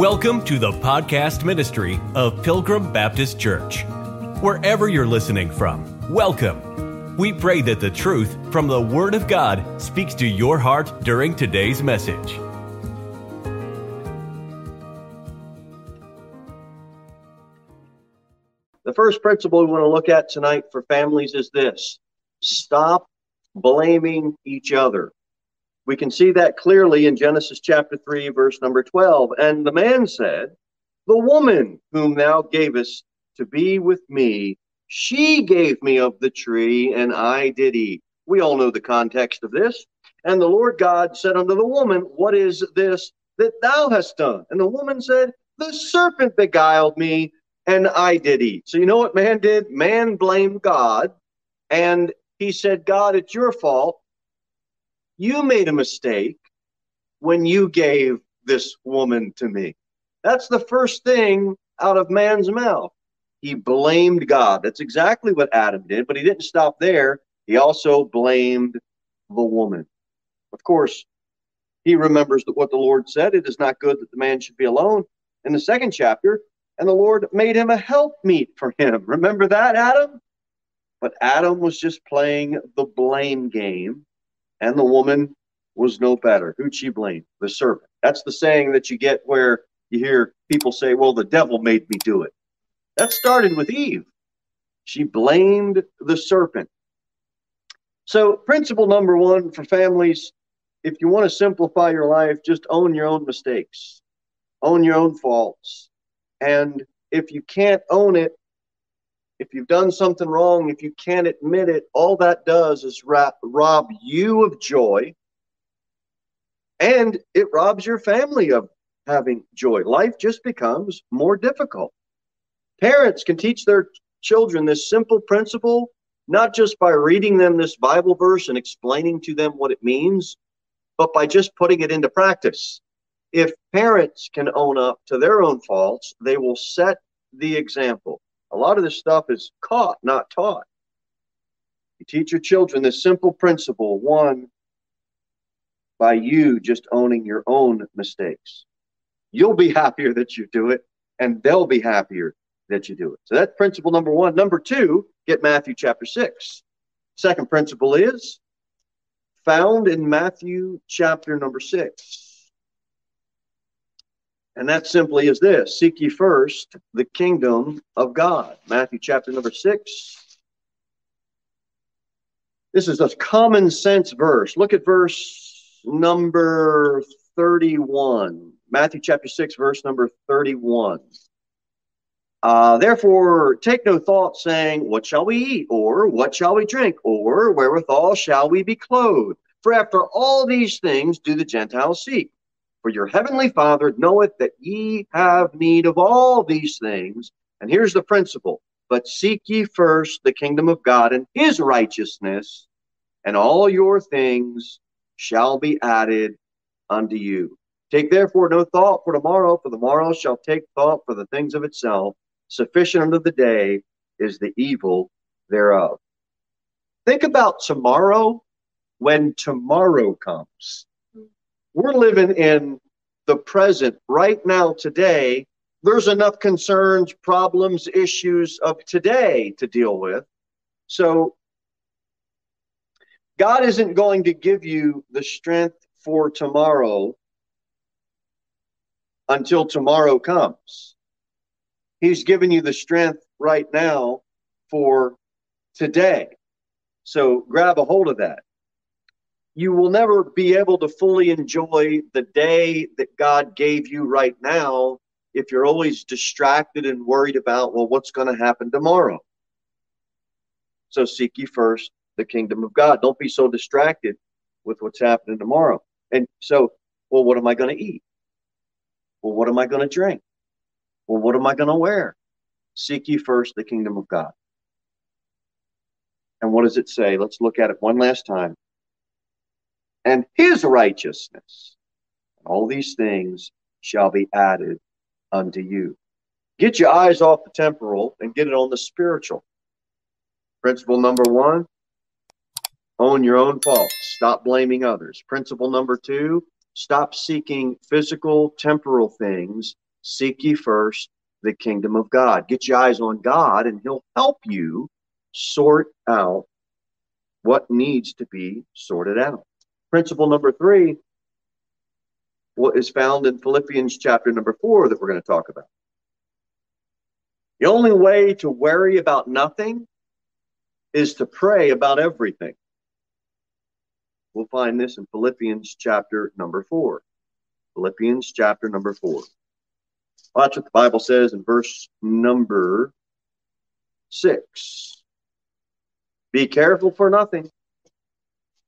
Welcome to the podcast ministry of Pilgrim Baptist Church. Wherever you're listening from, welcome. We pray that the truth from the Word of God speaks to your heart during today's message. The first principle we want to look at tonight for families is this stop blaming each other. We can see that clearly in Genesis chapter 3, verse number 12. And the man said, The woman whom thou gavest to be with me, she gave me of the tree, and I did eat. We all know the context of this. And the Lord God said unto the woman, What is this that thou hast done? And the woman said, The serpent beguiled me, and I did eat. So you know what man did? Man blamed God, and he said, God, it's your fault you made a mistake when you gave this woman to me. That's the first thing out of man's mouth. He blamed God. That's exactly what Adam did, but he didn't stop there. He also blamed the woman. Of course, he remembers that what the Lord said, it is not good that the man should be alone. In the second chapter, and the Lord made him a helpmeet for him. Remember that, Adam? But Adam was just playing the blame game and the woman was no better. Who'd she blame? The serpent. That's the saying that you get where you hear people say, well, the devil made me do it. That started with Eve. She blamed the serpent. So, principle number one for families if you want to simplify your life, just own your own mistakes, own your own faults. And if you can't own it, if you've done something wrong, if you can't admit it, all that does is rob you of joy and it robs your family of having joy. Life just becomes more difficult. Parents can teach their children this simple principle, not just by reading them this Bible verse and explaining to them what it means, but by just putting it into practice. If parents can own up to their own faults, they will set the example. A lot of this stuff is caught, not taught. You teach your children this simple principle one, by you just owning your own mistakes. You'll be happier that you do it, and they'll be happier that you do it. So that's principle number one. Number two, get Matthew chapter 6. Second principle is found in Matthew chapter number 6. And that simply is this Seek ye first the kingdom of God. Matthew chapter number six. This is a common sense verse. Look at verse number 31. Matthew chapter 6, verse number 31. Uh, Therefore, take no thought, saying, What shall we eat? Or what shall we drink? Or wherewithal shall we be clothed? For after all these things do the Gentiles seek. For your heavenly Father knoweth that ye have need of all these things. And here's the principle But seek ye first the kingdom of God and his righteousness, and all your things shall be added unto you. Take therefore no thought for tomorrow, for the morrow shall take thought for the things of itself. Sufficient unto the day is the evil thereof. Think about tomorrow when tomorrow comes we're living in the present. Right now today there's enough concerns problems issues of today to deal with. So god isn't going to give you the strength for tomorrow until tomorrow comes. He's giving you the strength right now for today. So grab a hold of that you will never be able to fully enjoy the day that God gave you right now if you're always distracted and worried about, well, what's going to happen tomorrow? So seek ye first the kingdom of God. Don't be so distracted with what's happening tomorrow. And so, well, what am I going to eat? Well, what am I going to drink? Well, what am I going to wear? Seek ye first the kingdom of God. And what does it say? Let's look at it one last time and his righteousness. And All these things shall be added unto you. Get your eyes off the temporal and get it on the spiritual. Principle number one own your own faults, stop blaming others. Principle number two stop seeking physical, temporal things Seek ye first the kingdom of God. Get your eyes on God, and He'll help you sort out what needs to be sorted out. Principle number three what is found in Philippians chapter number four that we're going to talk about. The only way to worry about nothing is to pray about everything. We'll find this in Philippians chapter number four. Philippians chapter number four. Watch what the Bible says in verse number six. Be careful for nothing,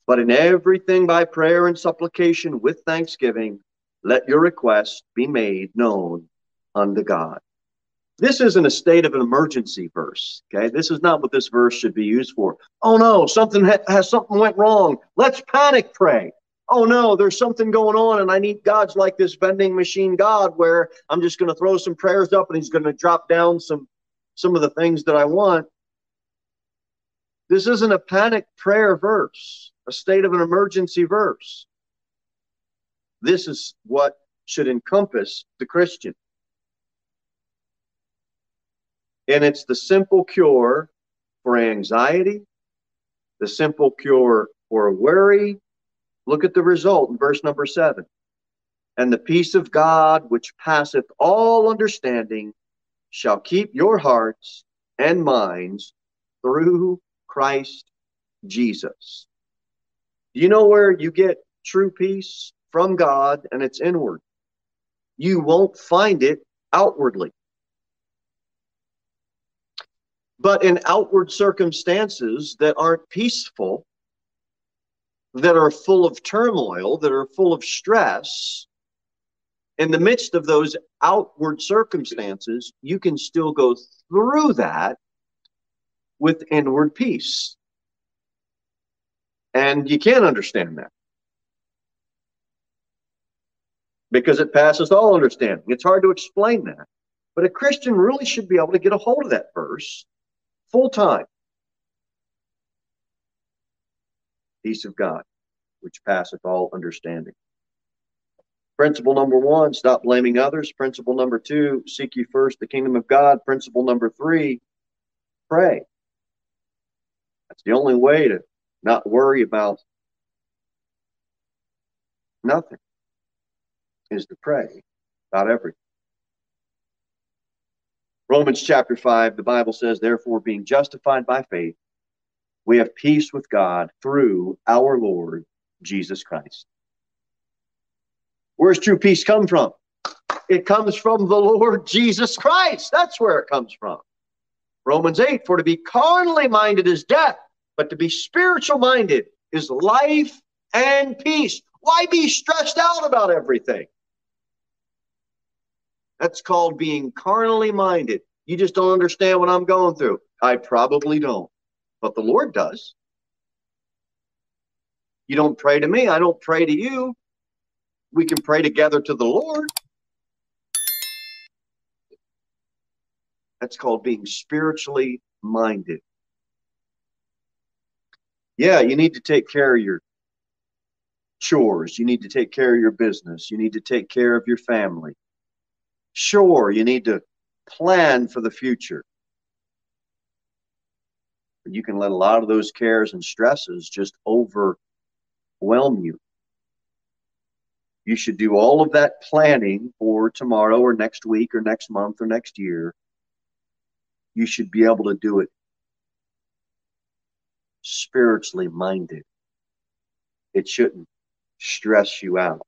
but in everything by prayer and supplication with thanksgiving, let your requests be made known unto God. This isn't a state of an emergency verse. Okay, this is not what this verse should be used for. Oh no, something ha- has something went wrong. Let's panic pray. Oh no, there's something going on, and I need God's like this vending machine God, where I'm just going to throw some prayers up, and He's going to drop down some some of the things that I want. This isn't a panic prayer verse, a state of an emergency verse. This is what should encompass the Christian. And it's the simple cure for anxiety, the simple cure for worry. Look at the result in verse number seven. And the peace of God, which passeth all understanding, shall keep your hearts and minds through Christ Jesus. Do you know where you get true peace from God and it's inward? You won't find it outwardly. But in outward circumstances that aren't peaceful, that are full of turmoil, that are full of stress, in the midst of those outward circumstances, you can still go through that with inward peace. And you can't understand that because it passes all understanding. It's hard to explain that. But a Christian really should be able to get a hold of that verse full time. Peace of God, which passeth all understanding. Principle number one, stop blaming others. Principle number two, seek ye first the kingdom of God. Principle number three, pray. That's the only way to not worry about nothing, is to pray about everything. Romans chapter 5, the Bible says, Therefore, being justified by faith, we have peace with God through our Lord Jesus Christ. Where's true peace come from? It comes from the Lord Jesus Christ. That's where it comes from. Romans 8, for to be carnally minded is death, but to be spiritual minded is life and peace. Why be stressed out about everything? That's called being carnally minded. You just don't understand what I'm going through. I probably don't, but the Lord does. You don't pray to me, I don't pray to you. We can pray together to the Lord. That's called being spiritually minded. Yeah, you need to take care of your chores. You need to take care of your business. You need to take care of your family. Sure, you need to plan for the future. But you can let a lot of those cares and stresses just overwhelm you. You should do all of that planning for tomorrow or next week or next month or next year. You should be able to do it spiritually minded. It shouldn't stress you out.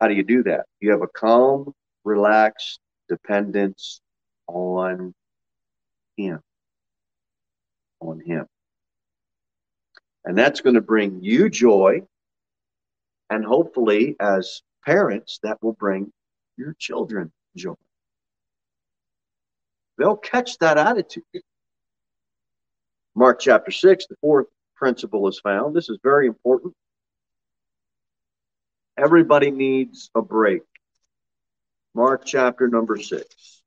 How do you do that? You have a calm, relaxed dependence on Him. On Him. And that's going to bring you joy. And hopefully, as parents, that will bring your children joy. They'll catch that attitude. Mark chapter 6, the fourth principle is found. This is very important. Everybody needs a break. Mark chapter number 6.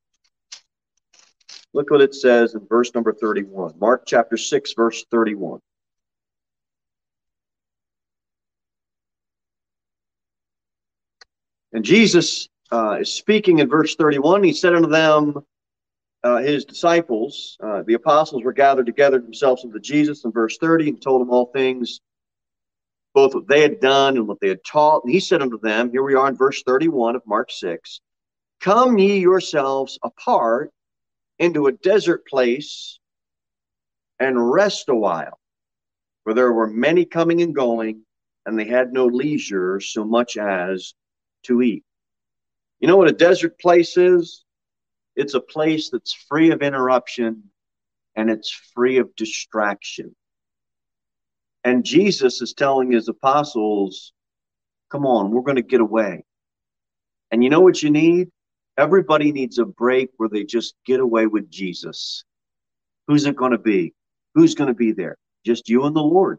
Look what it says in verse number 31. Mark chapter 6, verse 31. And Jesus uh, is speaking in verse 31. He said unto them, uh, his disciples, uh, the apostles, were gathered together themselves unto Jesus in verse 30 and told him all things, both what they had done and what they had taught. And he said unto them, Here we are in verse 31 of Mark 6 Come ye yourselves apart into a desert place and rest a while. For there were many coming and going, and they had no leisure so much as to eat. You know what a desert place is? It's a place that's free of interruption and it's free of distraction. And Jesus is telling his apostles, come on, we're going to get away. And you know what you need? Everybody needs a break where they just get away with Jesus. Who's it going to be? Who's going to be there? Just you and the Lord.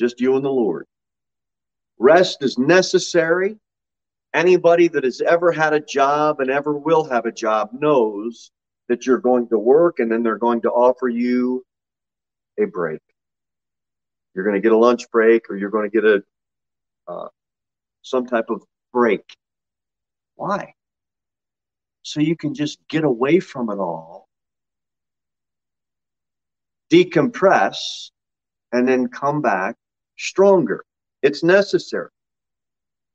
Just you and the Lord. Rest is necessary. Anybody that has ever had a job and ever will have a job knows that you're going to work and then they're going to offer you a break. You're going to get a lunch break or you're going to get a uh, some type of break. Why? So you can just get away from it all, decompress, and then come back stronger. It's necessary.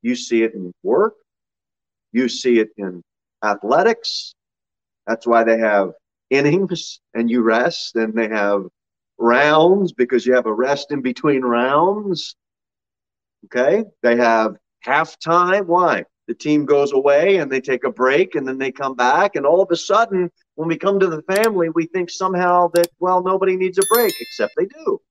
You see it in work, you see it in athletics. That's why they have innings and you rest, and they have rounds because you have a rest in between rounds. Okay, they have halftime. Why? The team goes away and they take a break and then they come back, and all of a sudden, when we come to the family, we think somehow that, well, nobody needs a break, except they do.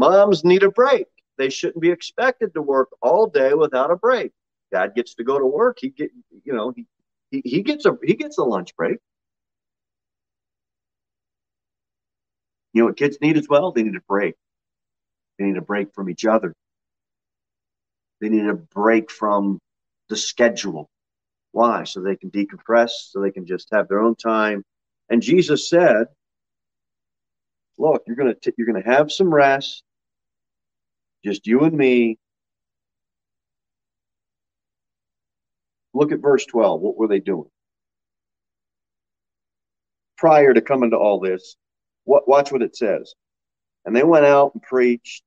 Moms need a break. They shouldn't be expected to work all day without a break. Dad gets to go to work. He get, you know, he, he, he gets a he gets a lunch break. You know what kids need as well? They need a break. They need a break from each other. They need a break from the schedule. Why? So they can decompress, so they can just have their own time. And Jesus said, look, you're gonna t- you're gonna have some rest, just you and me. Look at verse 12. What were they doing? Prior to coming to all this, what, watch what it says. And they went out and preached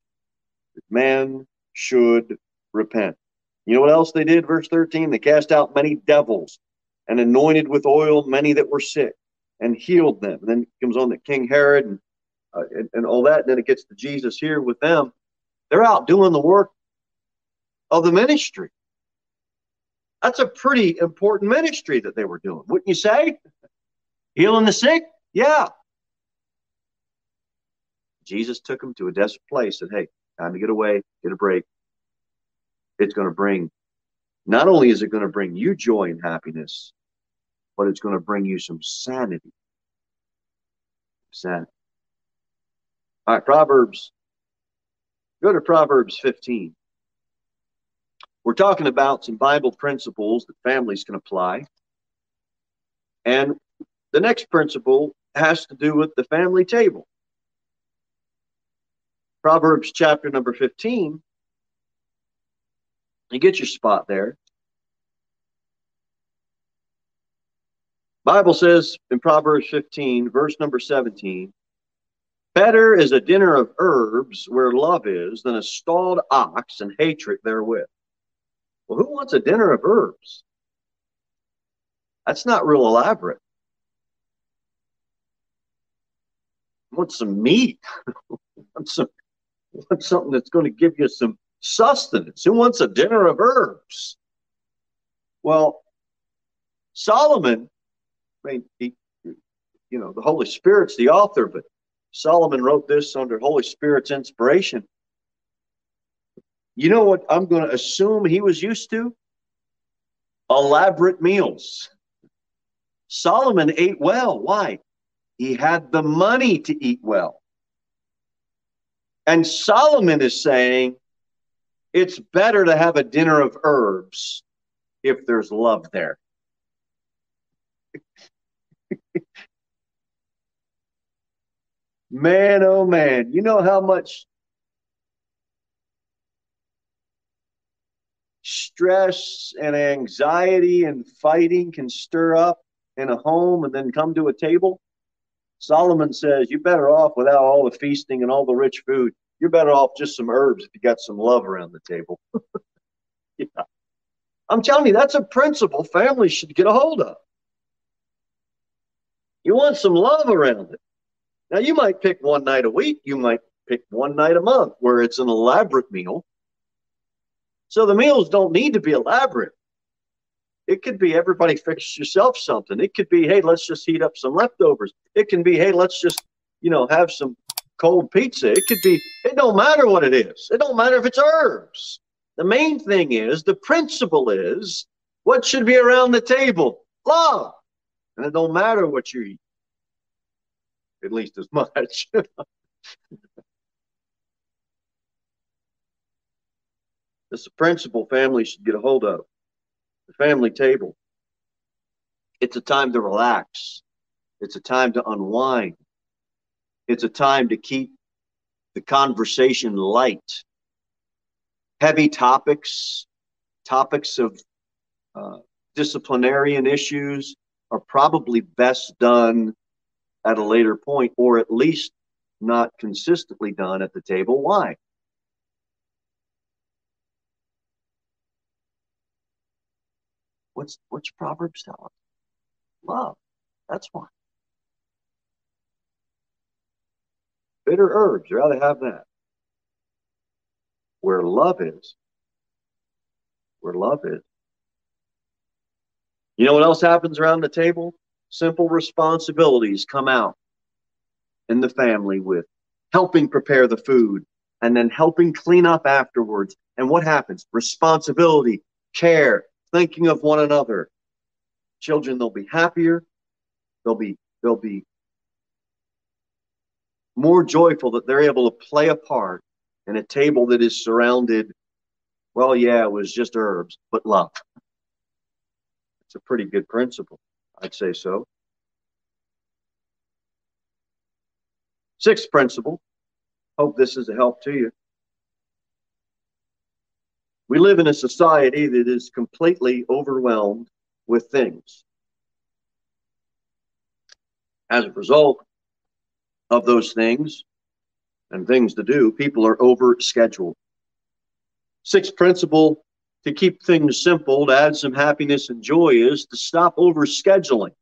that man should repent. You know what else they did? Verse 13 they cast out many devils and anointed with oil many that were sick and healed them. And then it comes on that King Herod and uh, and, and all that. And then it gets to Jesus here with them. They're out doing the work of the ministry. That's a pretty important ministry that they were doing, wouldn't you say? Healing the sick? Yeah. Jesus took them to a desert place and hey, time to get away, get a break. It's going to bring, not only is it going to bring you joy and happiness, but it's going to bring you some sanity. Sanity. All right, Proverbs. Go to Proverbs 15. We're talking about some Bible principles that families can apply. And the next principle has to do with the family table. Proverbs chapter number 15. You get your spot there. Bible says in Proverbs 15, verse number 17, Better is a dinner of herbs where love is than a stalled ox and hatred therewith. Well, who wants a dinner of herbs? That's not real elaborate. I want some meat. want some want something that's going to give you some sustenance. Who wants a dinner of herbs? Well, Solomon, I mean, he, you know, the Holy Spirit's the author, but Solomon wrote this under Holy Spirit's inspiration. You know what I'm going to assume he was used to? Elaborate meals. Solomon ate well. Why? He had the money to eat well. And Solomon is saying it's better to have a dinner of herbs if there's love there. Man, oh man, you know how much stress and anxiety and fighting can stir up in a home and then come to a table? Solomon says you're better off without all the feasting and all the rich food. You're better off just some herbs if you got some love around the table. yeah. I'm telling you, that's a principle families should get a hold of. You want some love around it. Now, you might pick one night a week, you might pick one night a month where it's an elaborate meal. So the meals don't need to be elaborate. It could be everybody fix yourself something. It could be, hey, let's just heat up some leftovers. It can be, hey, let's just, you know, have some cold pizza. It could be, it don't matter what it is. It don't matter if it's herbs. The main thing is, the principle is, what should be around the table? Love. And it don't matter what you eat, at least as much. It's a principle families should get a hold of the family table. It's a time to relax. It's a time to unwind. It's a time to keep the conversation light. Heavy topics, topics of uh, disciplinarian issues are probably best done at a later point or at least not consistently done at the table. Why? What's what's Proverbs tell us? Love. That's why. Bitter herbs, you rather have that. Where love is, where love is. You know what else happens around the table? Simple responsibilities come out in the family with helping prepare the food and then helping clean up afterwards. And what happens? Responsibility, care, thinking of one another. Children, they'll be happier. They'll be they'll be more joyful that they're able to play a part in a table that is surrounded. Well, yeah, it was just herbs, but love. It's a pretty good principle. I'd say so. Sixth principle. Hope this is a help to you. We live in a society that is completely overwhelmed with things. As a result of those things and things to do, people are over scheduled. Sixth principle to keep things simple, to add some happiness and joy, is to stop over scheduling.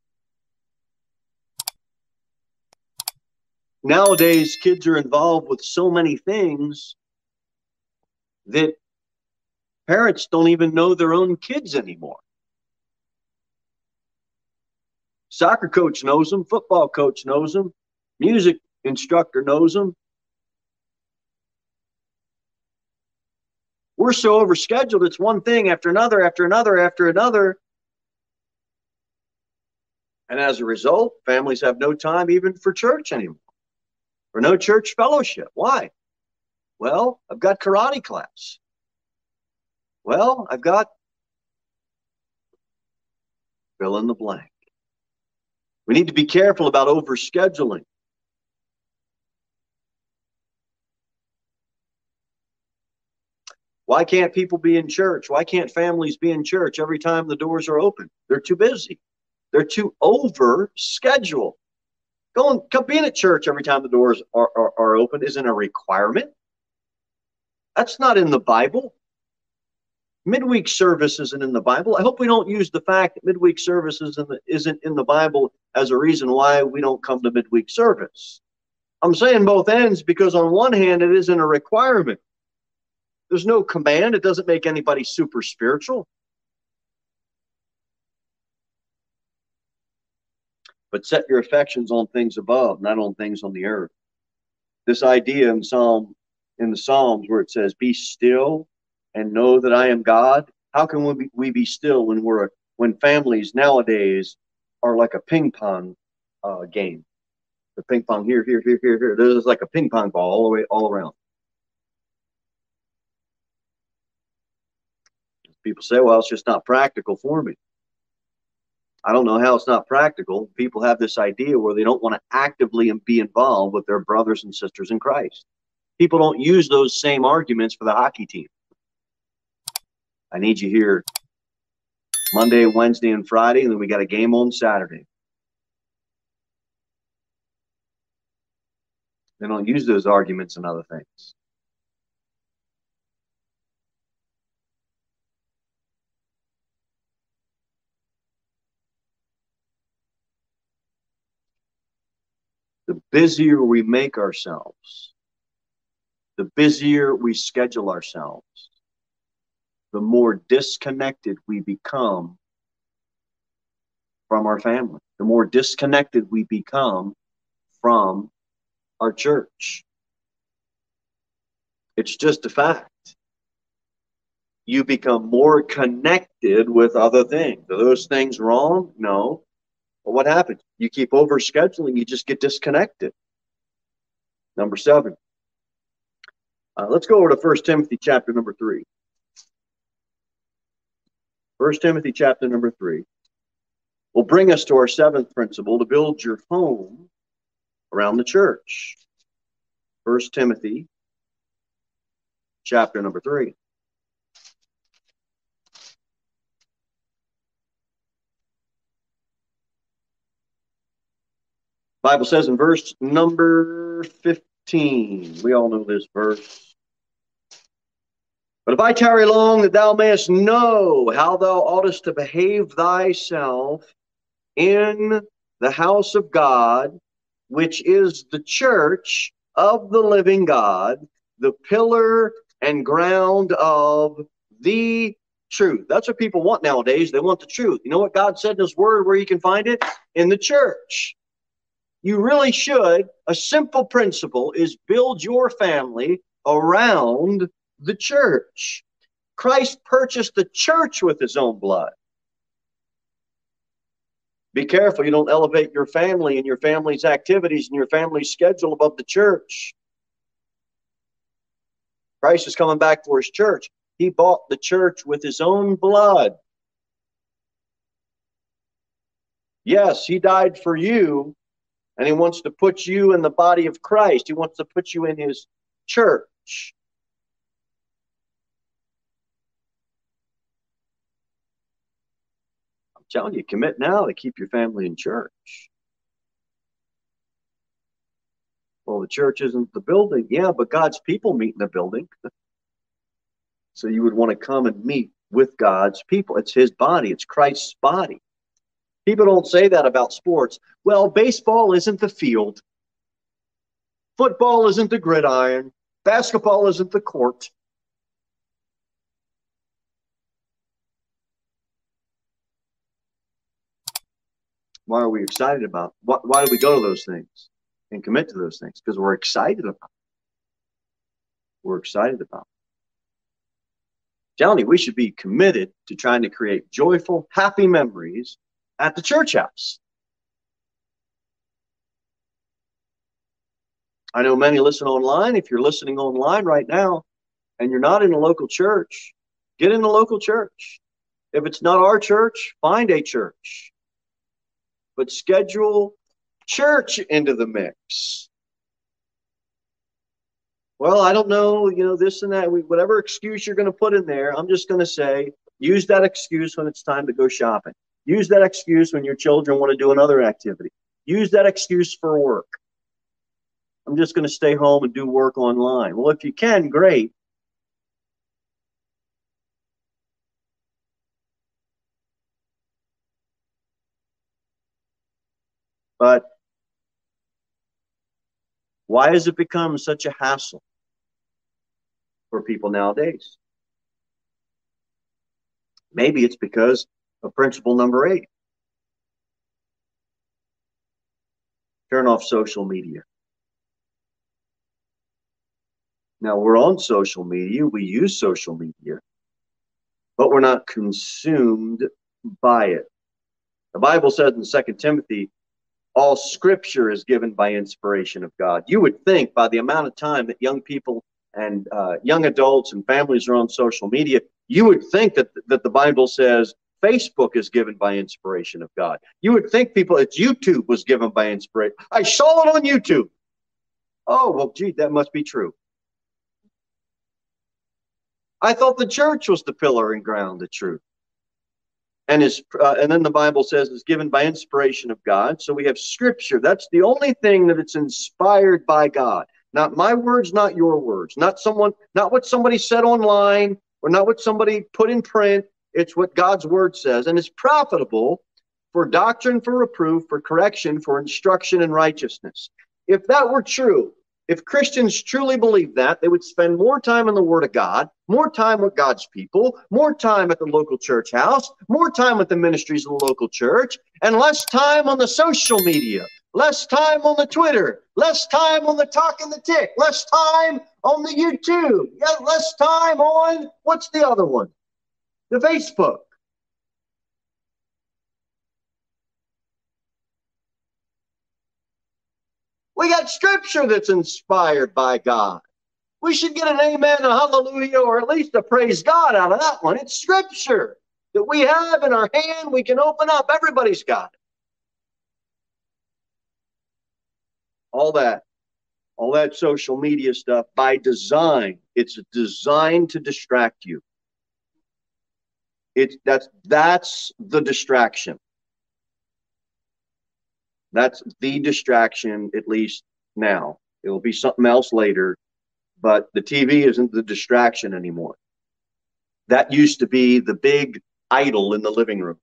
Nowadays, kids are involved with so many things that Parents don't even know their own kids anymore. Soccer coach knows them, football coach knows them, music instructor knows them. We're so overscheduled, it's one thing after another, after another, after another. And as a result, families have no time even for church anymore, for no church fellowship. Why? Well, I've got karate class. Well, I've got fill in the blank. We need to be careful about overscheduling. Why can't people be in church? Why can't families be in church every time the doors are open? They're too busy. They're too over scheduled. Going, being at church every time the doors are, are, are open isn't a requirement. That's not in the Bible midweek service isn't in the Bible. I hope we don't use the fact that midweek service isn't, isn't in the Bible as a reason why we don't come to midweek service. I'm saying both ends because on one hand, it isn't a requirement. There's no command. It doesn't make anybody super spiritual. But set your affections on things above, not on things on the earth. This idea in Psalm in the Psalms where it says, "Be still and know that I am God? How can we be, we be still when we're when families nowadays are like a ping pong uh, game? The ping pong here, here, here, here, here. There's like a ping pong ball all the way all around. People say, "Well, it's just not practical for me." I don't know how it's not practical. People have this idea where they don't want to actively be involved with their brothers and sisters in Christ. People don't use those same arguments for the hockey team. I need you here Monday, Wednesday, and Friday, and then we got a game on Saturday. They don't use those arguments and other things. Busier we make ourselves, the busier we schedule ourselves, the more disconnected we become from our family, the more disconnected we become from our church. It's just a fact. You become more connected with other things. Are those things wrong? No. But what happens? You keep overscheduling, you just get disconnected. Number seven. Uh, let's go over to First Timothy chapter number 3. First Timothy chapter number 3 will bring us to our seventh principle to build your home around the church. First Timothy chapter number 3. Bible says in verse number 15. We all know this verse. But if I tarry long, that thou mayest know how thou oughtest to behave thyself in the house of God, which is the church of the living God, the pillar and ground of the truth. That's what people want nowadays. They want the truth. You know what God said in His Word where you can find it? In the church. You really should. A simple principle is build your family around the church. Christ purchased the church with His own blood. Be careful you don't elevate your family and your family's activities and your family's schedule above the church. Christ is coming back for his church. He bought the church with his own blood. Yes, he died for you, and he wants to put you in the body of Christ. He wants to put you in his church. I'm telling you, commit now to keep your family in church. Well, the church isn't the building. Yeah, but God's people meet in the building. so you would want to come and meet with God's people. It's his body, it's Christ's body. People don't say that about sports. Well, baseball isn't the field, football isn't the gridiron, basketball isn't the court. Why are we excited about? Why, why do we go to those things and commit to those things? Because we're excited about. We're excited about. You, we should be committed to trying to create joyful, happy memories at the church house. I know many listen online. If you're listening online right now and you're not in a local church, get in a local church. If it's not our church, find a church but schedule church into the mix. Well, I don't know, you know, this and that, whatever excuse you're going to put in there, I'm just going to say use that excuse when it's time to go shopping. Use that excuse when your children want to do another activity. Use that excuse for work. I'm just going to stay home and do work online. Well, if you can, great. But why has it become such a hassle for people nowadays? Maybe it's because of principle number eight. Turn off social media. Now we're on social media, we use social media, but we're not consumed by it. The Bible says in Second Timothy all scripture is given by inspiration of God. You would think by the amount of time that young people and uh, young adults and families are on social media, you would think that, that the Bible says Facebook is given by inspiration of God. You would think people, it's YouTube was given by inspiration. I saw it on YouTube. Oh, well, gee, that must be true. I thought the church was the pillar and ground of truth. And is uh, and then the Bible says is given by inspiration of God. So we have Scripture. That's the only thing that it's inspired by God. Not my words, not your words, not someone, not what somebody said online, or not what somebody put in print. It's what God's word says, and it's profitable for doctrine, for reproof, for correction, for instruction in righteousness. If that were true, if Christians truly believed that, they would spend more time in the Word of God, more time with God's people, more time at the local church house, more time with the ministries of the local church, and less time on the social media, less time on the Twitter, less time on the talk and the tick, less time on the YouTube, less time on what's the other one? The Facebook. We got scripture that's inspired by God. We should get an amen, a hallelujah, or at least a praise God out of that one. It's scripture that we have in our hand. We can open up. Everybody's got it. All that, all that social media stuff by design. It's designed to distract you. It's that's that's the distraction. That's the distraction, at least now. It will be something else later, but the TV isn't the distraction anymore. That used to be the big idol in the living room.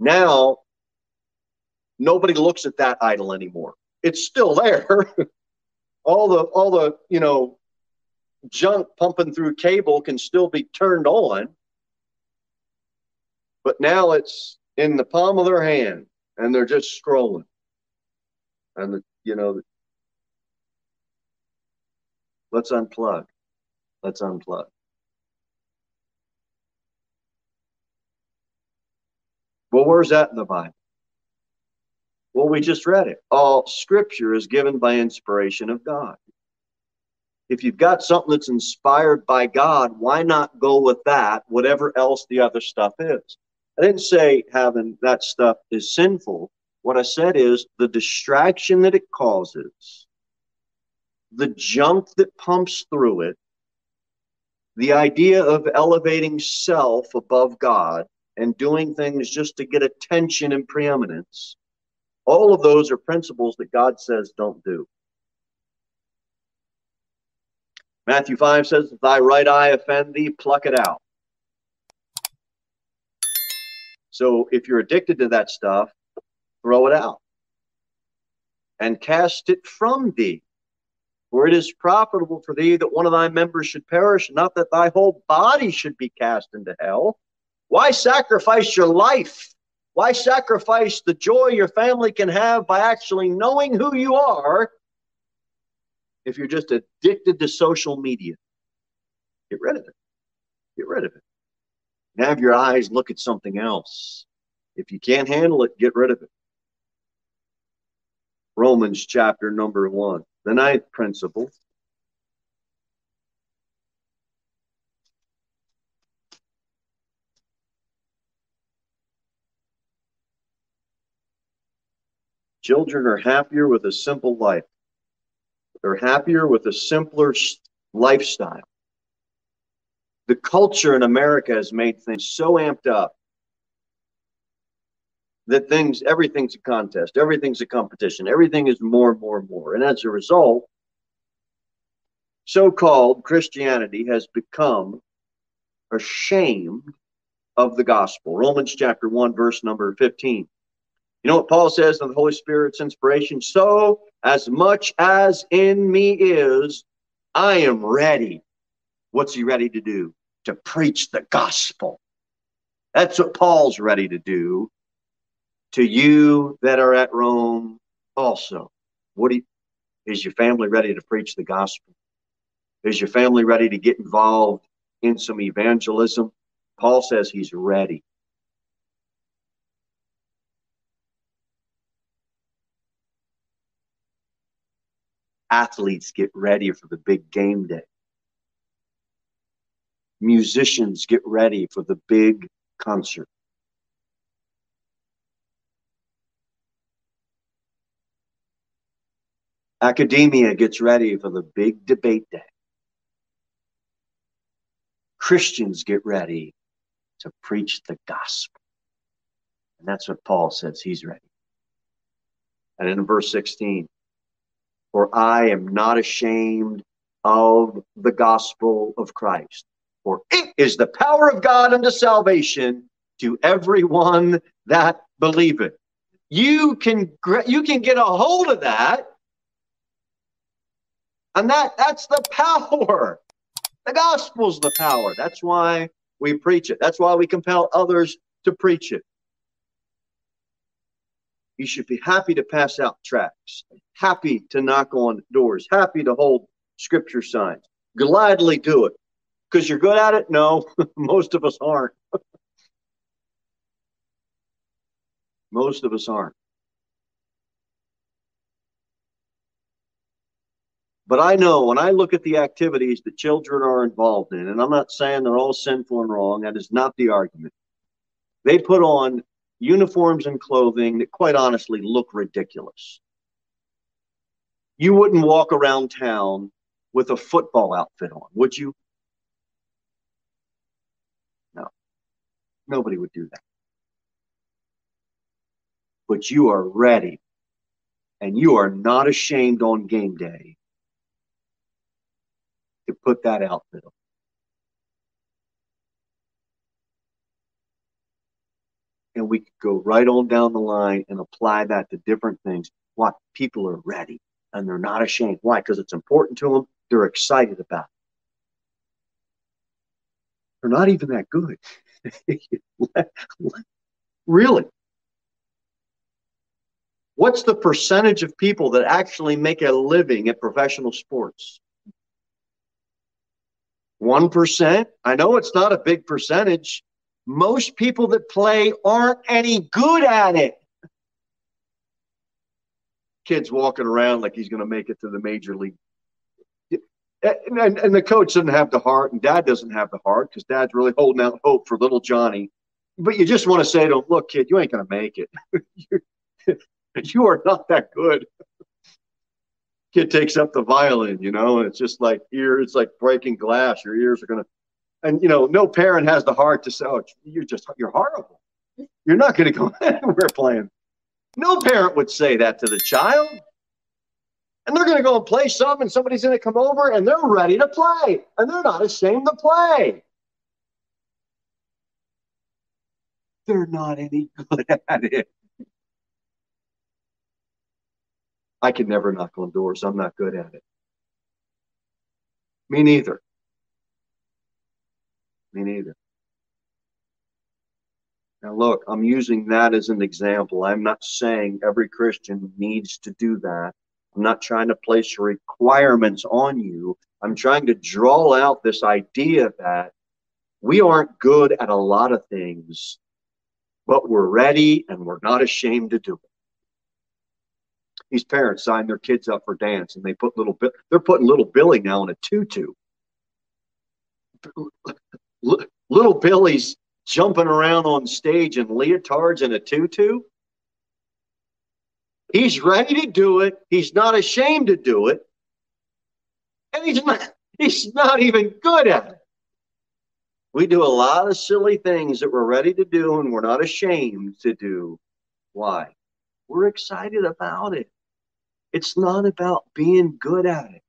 Now, nobody looks at that idol anymore. It's still there. all the all the you know junk pumping through cable can still be turned on, but now it's in the palm of their hand and they're just scrolling. And the, you know, let's unplug. Let's unplug. Well, where's that in the Bible? Well, we just read it. All scripture is given by inspiration of God. If you've got something that's inspired by God, why not go with that, whatever else the other stuff is? I didn't say having that stuff is sinful. What I said is the distraction that it causes, the junk that pumps through it, the idea of elevating self above God and doing things just to get attention and preeminence, all of those are principles that God says don't do. Matthew 5 says, If thy right eye offend thee, pluck it out. So if you're addicted to that stuff, throw it out and cast it from thee. For it is profitable for thee that one of thy members should perish, not that thy whole body should be cast into hell. Why sacrifice your life? Why sacrifice the joy your family can have by actually knowing who you are if you're just addicted to social media? Get rid of it. Get rid of it have your eyes look at something else. If you can't handle it, get rid of it. Romans chapter number one, the ninth principle. Children are happier with a simple life. They're happier with a simpler lifestyle the culture in America has made things so amped up that things, everything's a contest, everything's a competition, everything is more and more and more. And as a result, so called Christianity has become ashamed of the gospel. Romans chapter 1, verse number 15. You know what Paul says in the Holy Spirit's inspiration? So, as much as in me is, I am ready. What's he ready to do? To preach the gospel. That's what Paul's ready to do to you that are at Rome also. What you, is your family ready to preach the gospel? Is your family ready to get involved in some evangelism? Paul says he's ready. Athletes get ready for the big game day musicians get ready for the big concert. Academia gets ready for the big debate day. Christians get ready to preach the gospel. And that's what Paul says he's ready. And in verse 16, for I am not ashamed of the gospel of Christ, for it is the power of God unto salvation to everyone that believeth. You can you can get a hold of that, and that that's the power. The gospel's the power. That's why we preach it. That's why we compel others to preach it. You should be happy to pass out tracts, happy to knock on doors, happy to hold scripture signs. Gladly do it. Because you're good at it? No, most of us aren't. most of us aren't. But I know when I look at the activities that children are involved in, and I'm not saying they're all sinful and wrong, that is not the argument. They put on uniforms and clothing that quite honestly look ridiculous. You wouldn't walk around town with a football outfit on, would you? Nobody would do that. But you are ready and you are not ashamed on game day to put that outfit on. and we could go right on down the line and apply that to different things. Why? People are ready and they're not ashamed. Why? Because it's important to them. They're excited about it. They're not even that good. really? What's the percentage of people that actually make a living at professional sports? 1%. I know it's not a big percentage, most people that play aren't any good at it. Kid's walking around like he's going to make it to the major league. And, and, and the coach doesn't have the heart, and dad doesn't have the heart because dad's really holding out hope for little Johnny. But you just want to say to him, look, kid, you ain't going to make it. you are not that good. Kid takes up the violin, you know, and it's just like ear, it's like breaking glass. Your ears are going to and you know, no parent has the heart to say, "Oh, you're just you're horrible. You're not going to go anywhere playing." No parent would say that to the child. And they're going to go and play some, and somebody's going to come over, and they're ready to play, and they're not ashamed to play. They're not any good at it. I can never knock on doors. I'm not good at it. Me neither. Me neither. Now, look, I'm using that as an example. I'm not saying every Christian needs to do that. I'm not trying to place requirements on you. I'm trying to draw out this idea that we aren't good at a lot of things, but we're ready and we're not ashamed to do it. These parents sign their kids up for dance and they put little, they're putting little Billy now in a tutu little Billy's jumping around on stage in leotards and a tutu. He's ready to do it. He's not ashamed to do it. And he's not, he's not even good at it. We do a lot of silly things that we're ready to do and we're not ashamed to do. Why? We're excited about it. It's not about being good at it.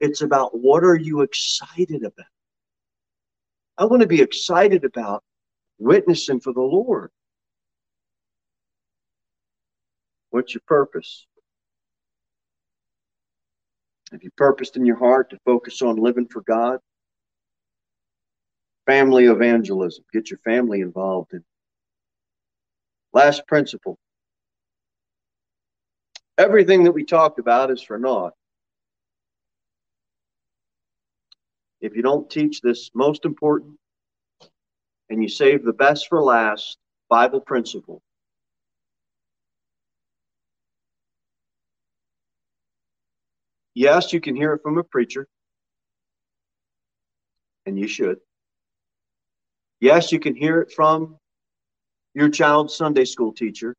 It's about what are you excited about? I want to be excited about witnessing for the Lord. What's your purpose? Have you purposed in your heart to focus on living for God? Family evangelism. Get your family involved in. Last principle. Everything that we talked about is for naught if you don't teach this most important and you save the best for last Bible principle, yes, you can hear it from a preacher, and you should. Yes, you can hear it from your child's Sunday school teacher,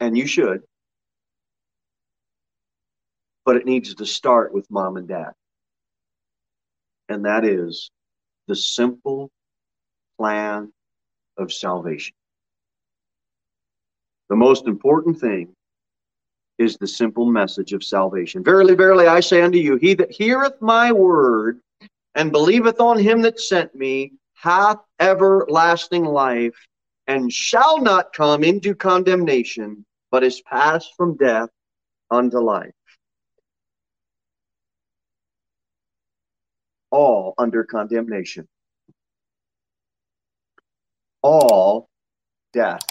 and you should. But it needs to start with mom and dad and that is the simple plan of salvation. The most important thing is the simple message of salvation. Verily, verily, I say unto you, he that heareth my word and believeth on him that sent me hath everlasting life and shall not come into condemnation, but is passed from death unto life. All under condemnation. All death.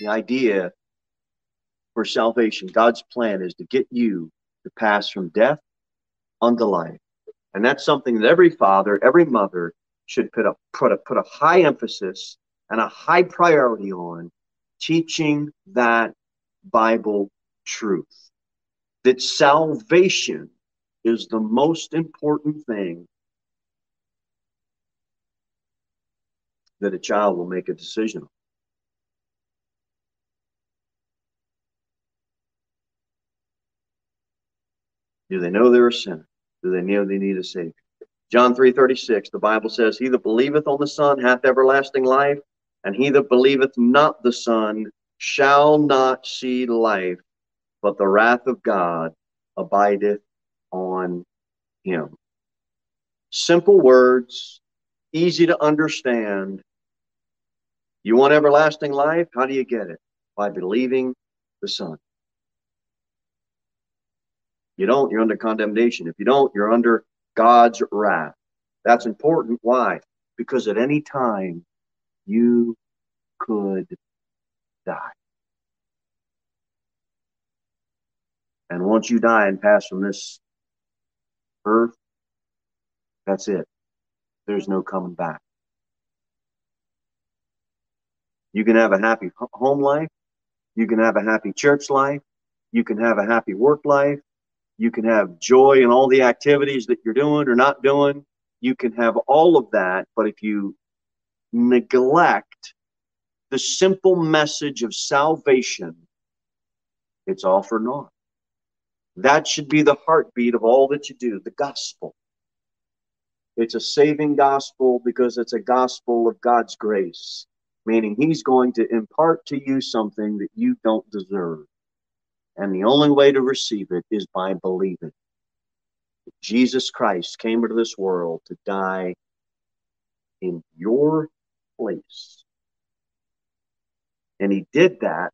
The idea for salvation, God's plan is to get you to pass from death unto life. And that's something that every father, every mother should put a, put a, put a high emphasis and a high priority on teaching that Bible truth. That salvation is the most important thing that a child will make a decision on. Do they know they're a sinner? Do they know they need a Savior? John 3:36, the Bible says, He that believeth on the Son hath everlasting life, and he that believeth not the Son shall not see life, but the wrath of God abideth on him. Simple words, easy to understand. You want everlasting life? How do you get it? By believing the Son. You don't, you're under condemnation. If you don't, you're under God's wrath. That's important. Why? Because at any time you could die. And once you die and pass from this earth, that's it. There's no coming back. You can have a happy home life. You can have a happy church life. You can have a happy work life. You can have joy in all the activities that you're doing or not doing. You can have all of that. But if you neglect the simple message of salvation, it's all for naught. That should be the heartbeat of all that you do, the gospel. It's a saving gospel because it's a gospel of God's grace, meaning He's going to impart to you something that you don't deserve. And the only way to receive it is by believing. Jesus Christ came into this world to die in your place. And he did that.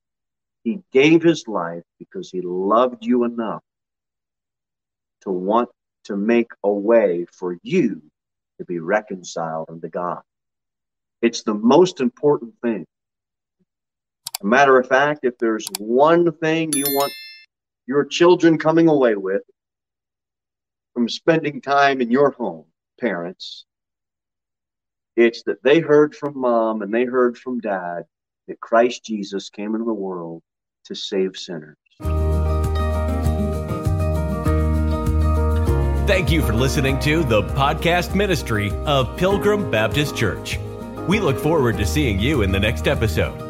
He gave his life because he loved you enough to want to make a way for you to be reconciled unto God. It's the most important thing. A matter of fact, if there's one thing you want your children coming away with from spending time in your home, parents, it's that they heard from mom and they heard from dad that Christ Jesus came into the world to save sinners. Thank you for listening to the podcast ministry of Pilgrim Baptist Church. We look forward to seeing you in the next episode.